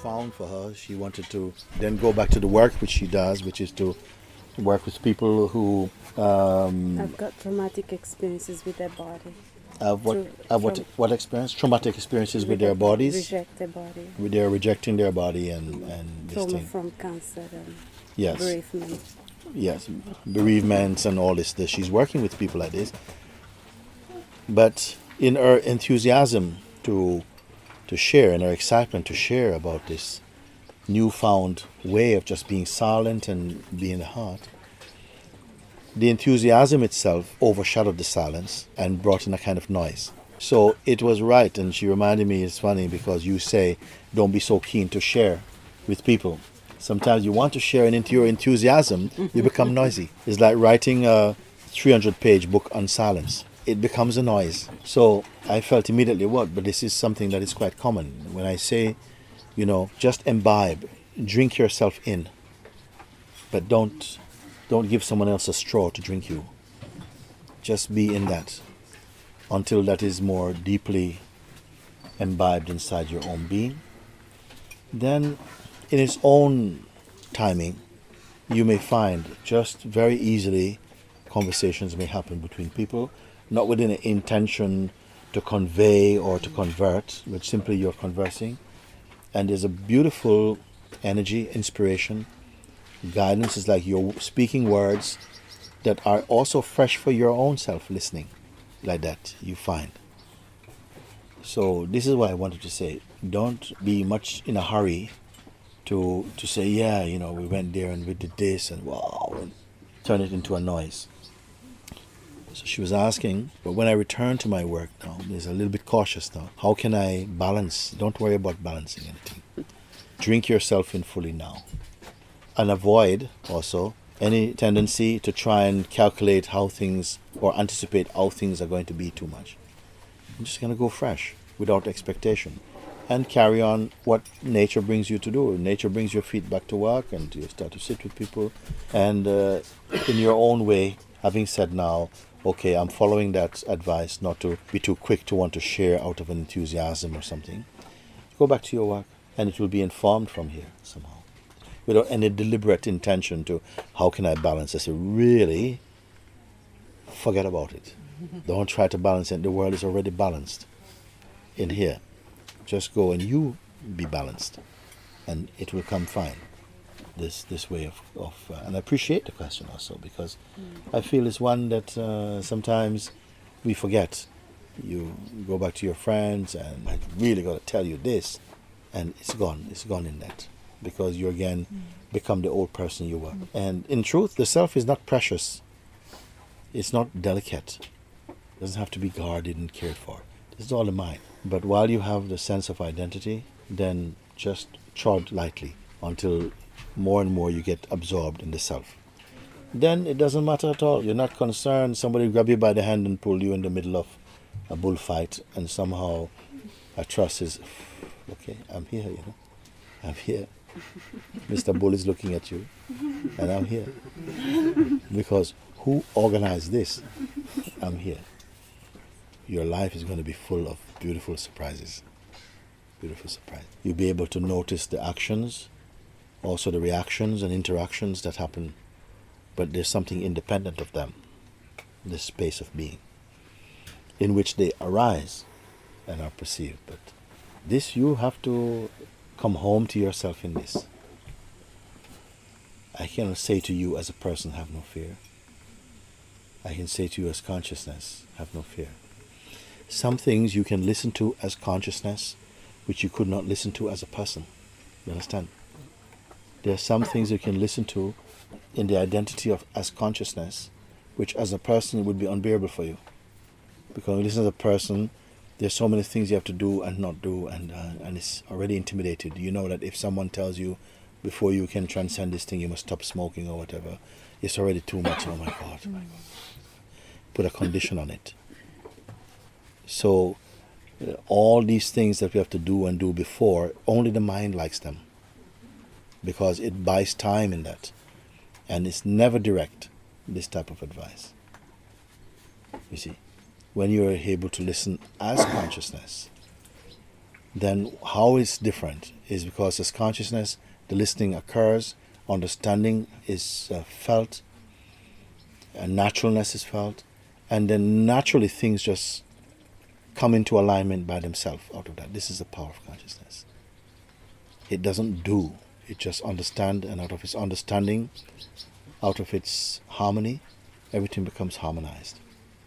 profound for her. She wanted to then go back to the work which she does, which is to work with people who um, I've got traumatic experiences with their body. have what Trau- have what what experience traumatic experiences with their bodies, Reject their body. with their rejecting their body and and this Trauma thing. from cancer and Yes. bereavement. yes, bereavements and all this. That she's working with people like this, but in her enthusiasm to to share and her excitement to share about this newfound way of just being silent and being the heart, the enthusiasm itself overshadowed the silence and brought in a kind of noise. So it was right, and she reminded me it's funny because you say, don't be so keen to share with people. Sometimes you want to share, and into your enthusiasm, you become noisy. It's like writing a 300 page book on silence. It becomes a noise. So I felt immediately what, but this is something that is quite common. When I say, you know, just imbibe, drink yourself in, but don't don't give someone else a straw to drink you. Just be in that until that is more deeply imbibed inside your own being. Then, in its own timing, you may find just very easily conversations may happen between people, not with an intention to convey or to convert, but simply you're conversing. And there's a beautiful energy, inspiration, guidance. Is like you're speaking words that are also fresh for your own self listening like that you find. So this is what i wanted to say. Don't be much in a hurry to to say yeah you know we went there and we did this and wow and turn it into a noise so she was asking but when i return to my work now there's a little bit cautious now. How can i balance? Don't worry about balancing anything. Drink yourself in fully now. And avoid also any tendency to try and calculate how things or anticipate how things are going to be too much. I'm just going to go fresh without expectation and carry on what nature brings you to do. Nature brings your feet back to work and you start to sit with people. And uh, in your own way, having said now, okay, I'm following that advice not to be too quick to want to share out of an enthusiasm or something. Go back to your work and it will be informed from here somehow without any deliberate intention to how can I balance this. Really, forget about it. Don't try to balance it. The world is already balanced in here. Just go and you be balanced, and it will come fine. This this way of, of uh, and I appreciate the question also because I feel it's one that uh, sometimes we forget. You go back to your friends and I really got to tell you this, and it's gone. It's gone in that because you again become the old person you were. And in truth, the self is not precious. It's not delicate. It doesn't have to be guarded and cared for. It's all the mind. But while you have the sense of identity, then just trod lightly until more and more you get absorbed in the self. Then it doesn't matter at all. You're not concerned somebody grab you by the hand and pull you in the middle of a bullfight and somehow a trust is okay, I'm here, you know. I'm here. Mr. Bull is looking at you, and I'm here. Because who organized this? I'm here. Your life is going to be full of beautiful surprises. Beautiful surprise. You'll be able to notice the actions, also the reactions and interactions that happen, but there's something independent of them, this space of being, in which they arise and are perceived. But this you have to come home to yourself in this. I cannot say to you as a person, have no fear. I can say to you as consciousness, have no fear. Some things you can listen to as consciousness, which you could not listen to as a person. You understand? There are some things you can listen to in the identity of as consciousness, which as a person would be unbearable for you. Because when you listen as a person, there's so many things you have to do and not do, and uh, and it's already intimidated. You know that if someone tells you before you can transcend this thing, you must stop smoking or whatever, it's already too much. Oh my God! Put a condition on it. So, uh, all these things that we have to do and do before, only the mind likes them, because it buys time in that, and it's never direct. This type of advice. You see when you are able to listen as consciousness, then how it's different is because as consciousness, the listening occurs, understanding is uh, felt, and naturalness is felt, and then naturally things just come into alignment by themselves out of that. This is the power of consciousness. It doesn't do, it just understand, and out of its understanding, out of its harmony, everything becomes harmonized.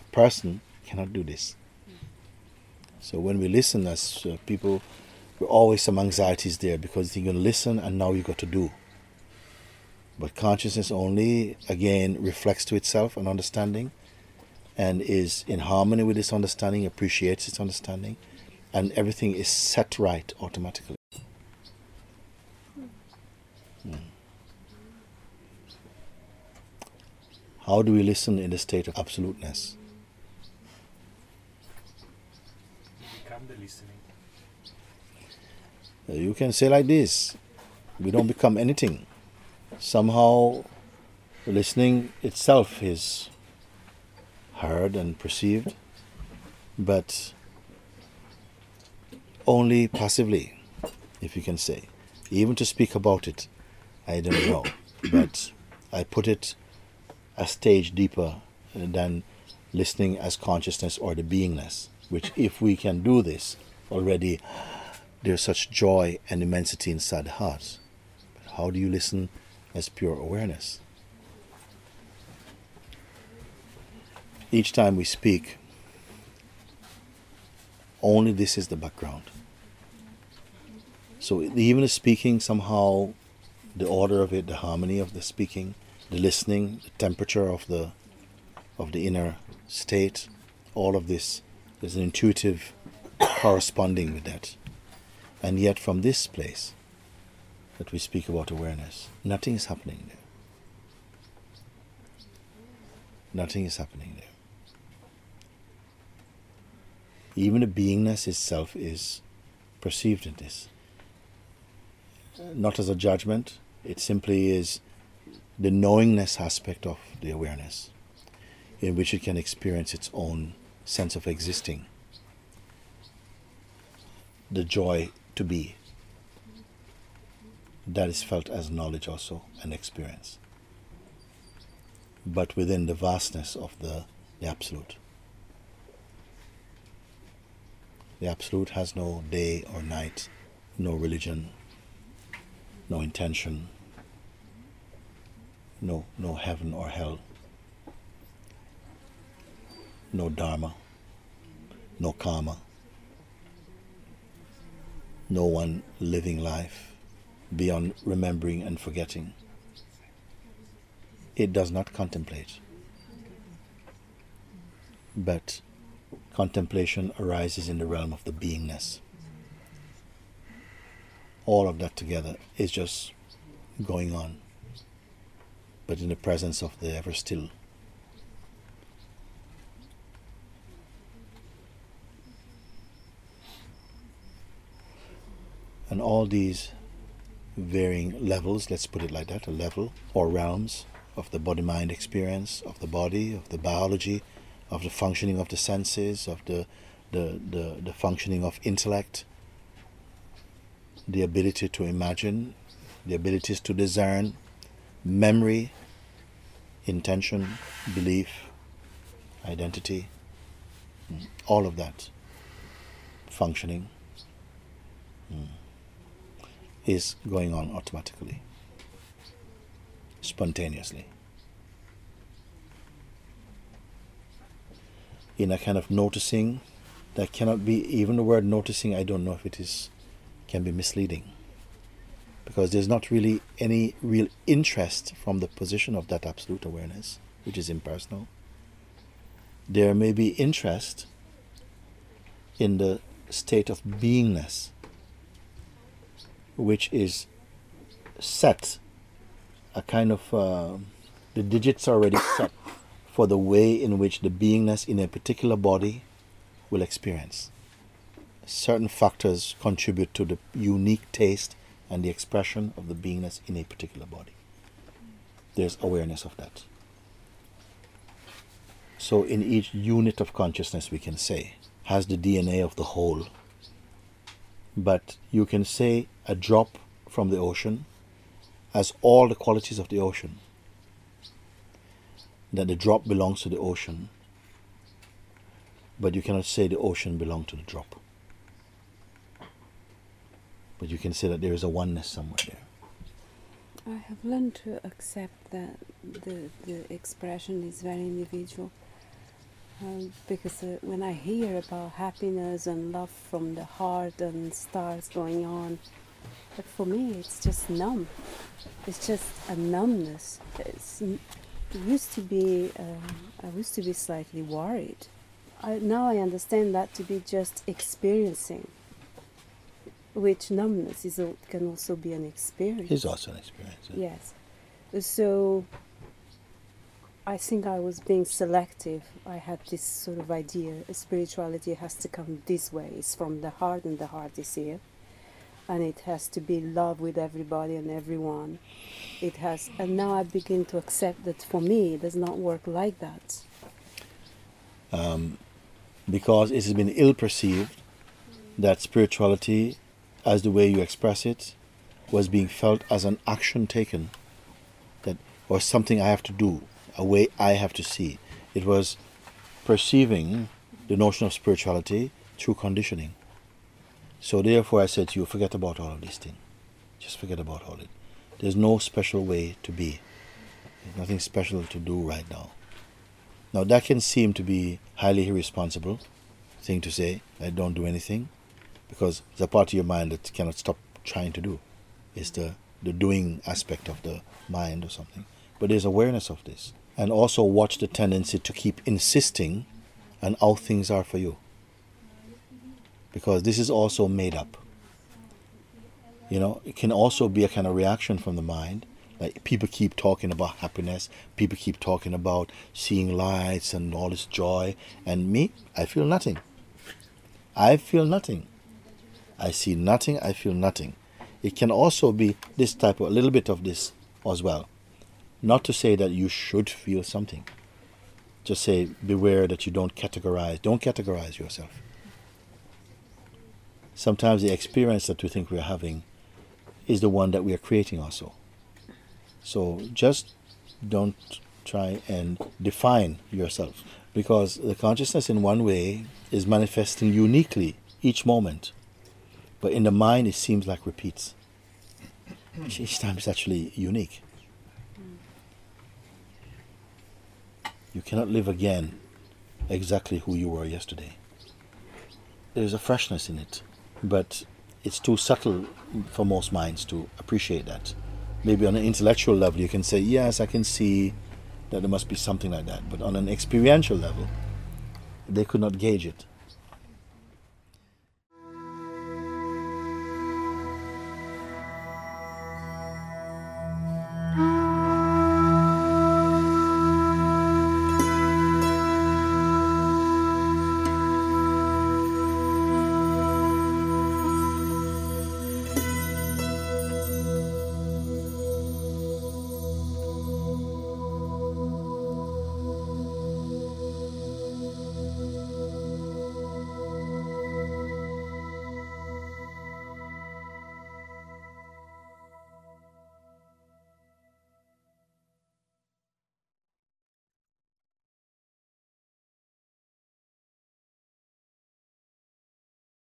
A person cannot do this. So when we listen as uh, people, we always some anxieties there because you're going to listen and now you got to do. But consciousness only, again, reflects to itself an understanding and is in harmony with its understanding, appreciates its understanding, and everything is set right automatically. How do we listen in the state of absoluteness? Become the listening. Uh, You can say like this we don't become anything. Somehow, listening itself is heard and perceived, but only passively, if you can say. Even to speak about it, I don't know, but I put it a stage deeper than listening as consciousness or the beingness, which, if we can do this already, there's such joy and immensity inside the heart. But how do you listen as pure awareness? Each time we speak, only this is the background. So even the speaking, somehow, the order of it, the harmony of the speaking, the listening, the temperature of the of the inner state, all of this is an intuitive corresponding with that. And yet, from this place that we speak about awareness, nothing is happening there. Nothing is happening there. Even the beingness itself is perceived in this. Not as a judgment, it simply is the knowingness aspect of the awareness, in which it can experience its own sense of existing, the joy to be. That is felt as knowledge also and experience, but within the vastness of the, the Absolute. The Absolute has no day or night, no religion, no intention, no no heaven or hell, no dharma, no karma, no one living life beyond remembering and forgetting. It does not contemplate, but contemplation arises in the realm of the beingness. All of that together is just going on, but in the presence of the ever still. And all these varying levels, let's put it like that, a level or realms of the body mind experience, of the body, of the biology, of the functioning of the senses, of the, the, the, the functioning of intellect, the ability to imagine, the abilities to discern, memory, intention, belief, identity, mm, all of that functioning mm, is going on automatically, spontaneously. in a kind of noticing that cannot be even the word noticing i don't know if it is can be misleading because there's not really any real interest from the position of that absolute awareness which is impersonal there may be interest in the state of beingness which is set a kind of uh, the digits are already set for the way in which the beingness in a particular body will experience. Certain factors contribute to the unique taste and the expression of the beingness in a particular body. There's awareness of that. So, in each unit of consciousness, we can say, has the DNA of the whole, but you can say a drop from the ocean has all the qualities of the ocean. That the drop belongs to the ocean, but you cannot say the ocean belongs to the drop. But you can see that there is a oneness somewhere there. I have learned to accept that the, the expression is very individual. Um, because uh, when I hear about happiness and love from the heart and stars going on, but for me it's just numb. It's just a numbness. It's, it used to be, um, I used to be slightly worried. I, now I understand that to be just experiencing, which numbness is al- can also be an experience. It's also an experience. yeah. Yes. So I think I was being selective. I had this sort of idea spirituality has to come this way. It's from the heart, and the heart is here. And it has to be love with everybody and everyone. It has, and now I begin to accept that for me it does not work like that. Um, because it has been ill perceived that spirituality, as the way you express it, was being felt as an action taken, that or something I have to do, a way I have to see. It was perceiving the notion of spirituality through conditioning. So therefore, I said to you, forget about all of these things. Just forget about all it. There's no special way to be. There's nothing special to do right now. Now that can seem to be highly irresponsible thing to say. I don't do anything because the part of your mind that cannot stop trying to do. is the the doing aspect of the mind or something. But there's awareness of this, and also watch the tendency to keep insisting on how things are for you, because this is also made up. You know, it can also be a kind of reaction from the mind. Like people keep talking about happiness, people keep talking about seeing lights and all this joy, and me, I feel nothing. I feel nothing. I see nothing, I feel nothing. It can also be this type of a little bit of this as well. Not to say that you should feel something. Just say beware that you don't categorize. Don't categorize yourself. Sometimes the experience that we think we're having is the one that we are creating also. So just don't try and define yourself because the consciousness in one way is manifesting uniquely each moment. But in the mind it seems like repeats. Each- time it's actually unique. You cannot live again exactly who you were yesterday. There's a freshness in it, but it's too subtle for most minds to appreciate that. Maybe on an intellectual level, you can say, Yes, I can see that there must be something like that. But on an experiential level, they could not gauge it.